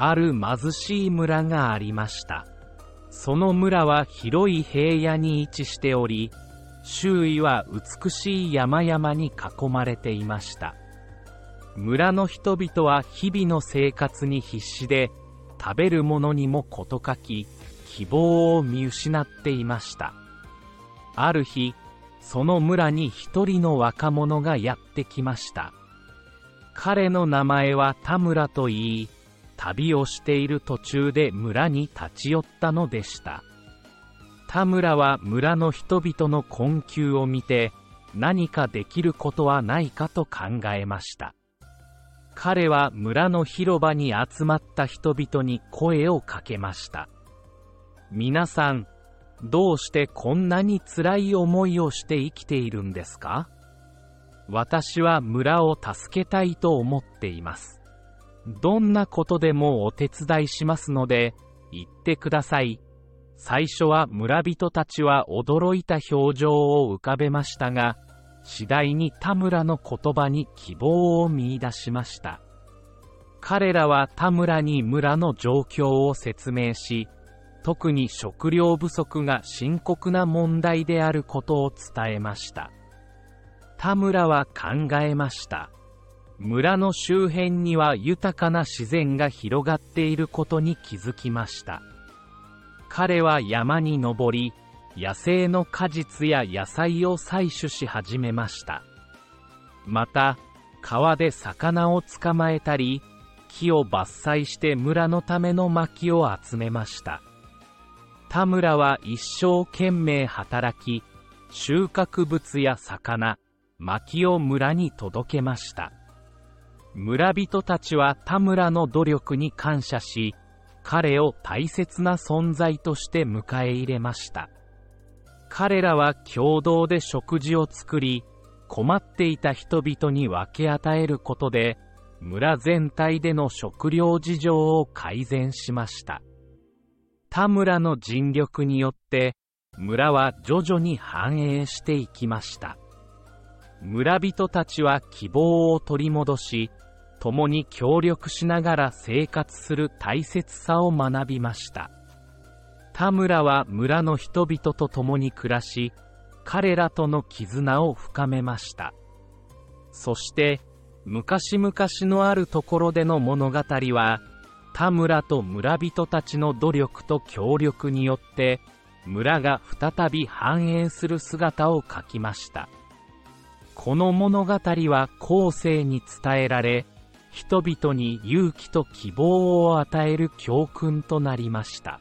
ある貧しい村がありました。その村は広い平野に位置しており、周囲は美しい山々に囲まれていました。村の人々は日々の生活に必死で、食べるものにも事欠き、希望を見失っていました。ある日、その村に一人の若者がやってきました。彼の名前は田村と言い、旅をしている途中で村に立ち寄ったのでした。田村は村の人々の困窮を見て、何かできることはないかと考えました。彼は村の広場に集まった人々に声をかけました。皆さん、どうしてこんなに辛い思いをして生きているんですか？私は村を助けたいと思っています。どんなことでもお手伝いしますので、言ってください。最初は村人たちは驚いた表情を浮かべましたが、次第に田村の言葉に希望を見出しました。彼らは田村に村の状況を説明し、特に食料不足が深刻な問題であることを伝えました。田村は考えました。村の周辺には豊かな自然が広がっていることに気づきました。彼は山に登り、野生の果実や野菜を採取し始めました。また、川で魚を捕まえたり、木を伐採して村のための薪を集めました。田村は一生懸命働き、収穫物や魚、薪を村に届けました。村人たちは田村の努力に感謝し、彼を大切な存在として迎え入れました。彼らは共同で食事を作り、困っていた人々に分け与えることで、村全体での食料事情を改善しました。田村の尽力によって、村は徐々に繁栄していきました。村人たちは希望を取り戻し、共に協力しながら生活する大切さを学びました。田村は村の人々と共に暮らし、彼らとの絆を深めました。そして、昔々のあるところでの物語は、田村と村人たちの努力と協力によって、村が再び繁栄する姿を描きました。この物語は後世に伝えられ、人々に勇気と希望を与える教訓となりました。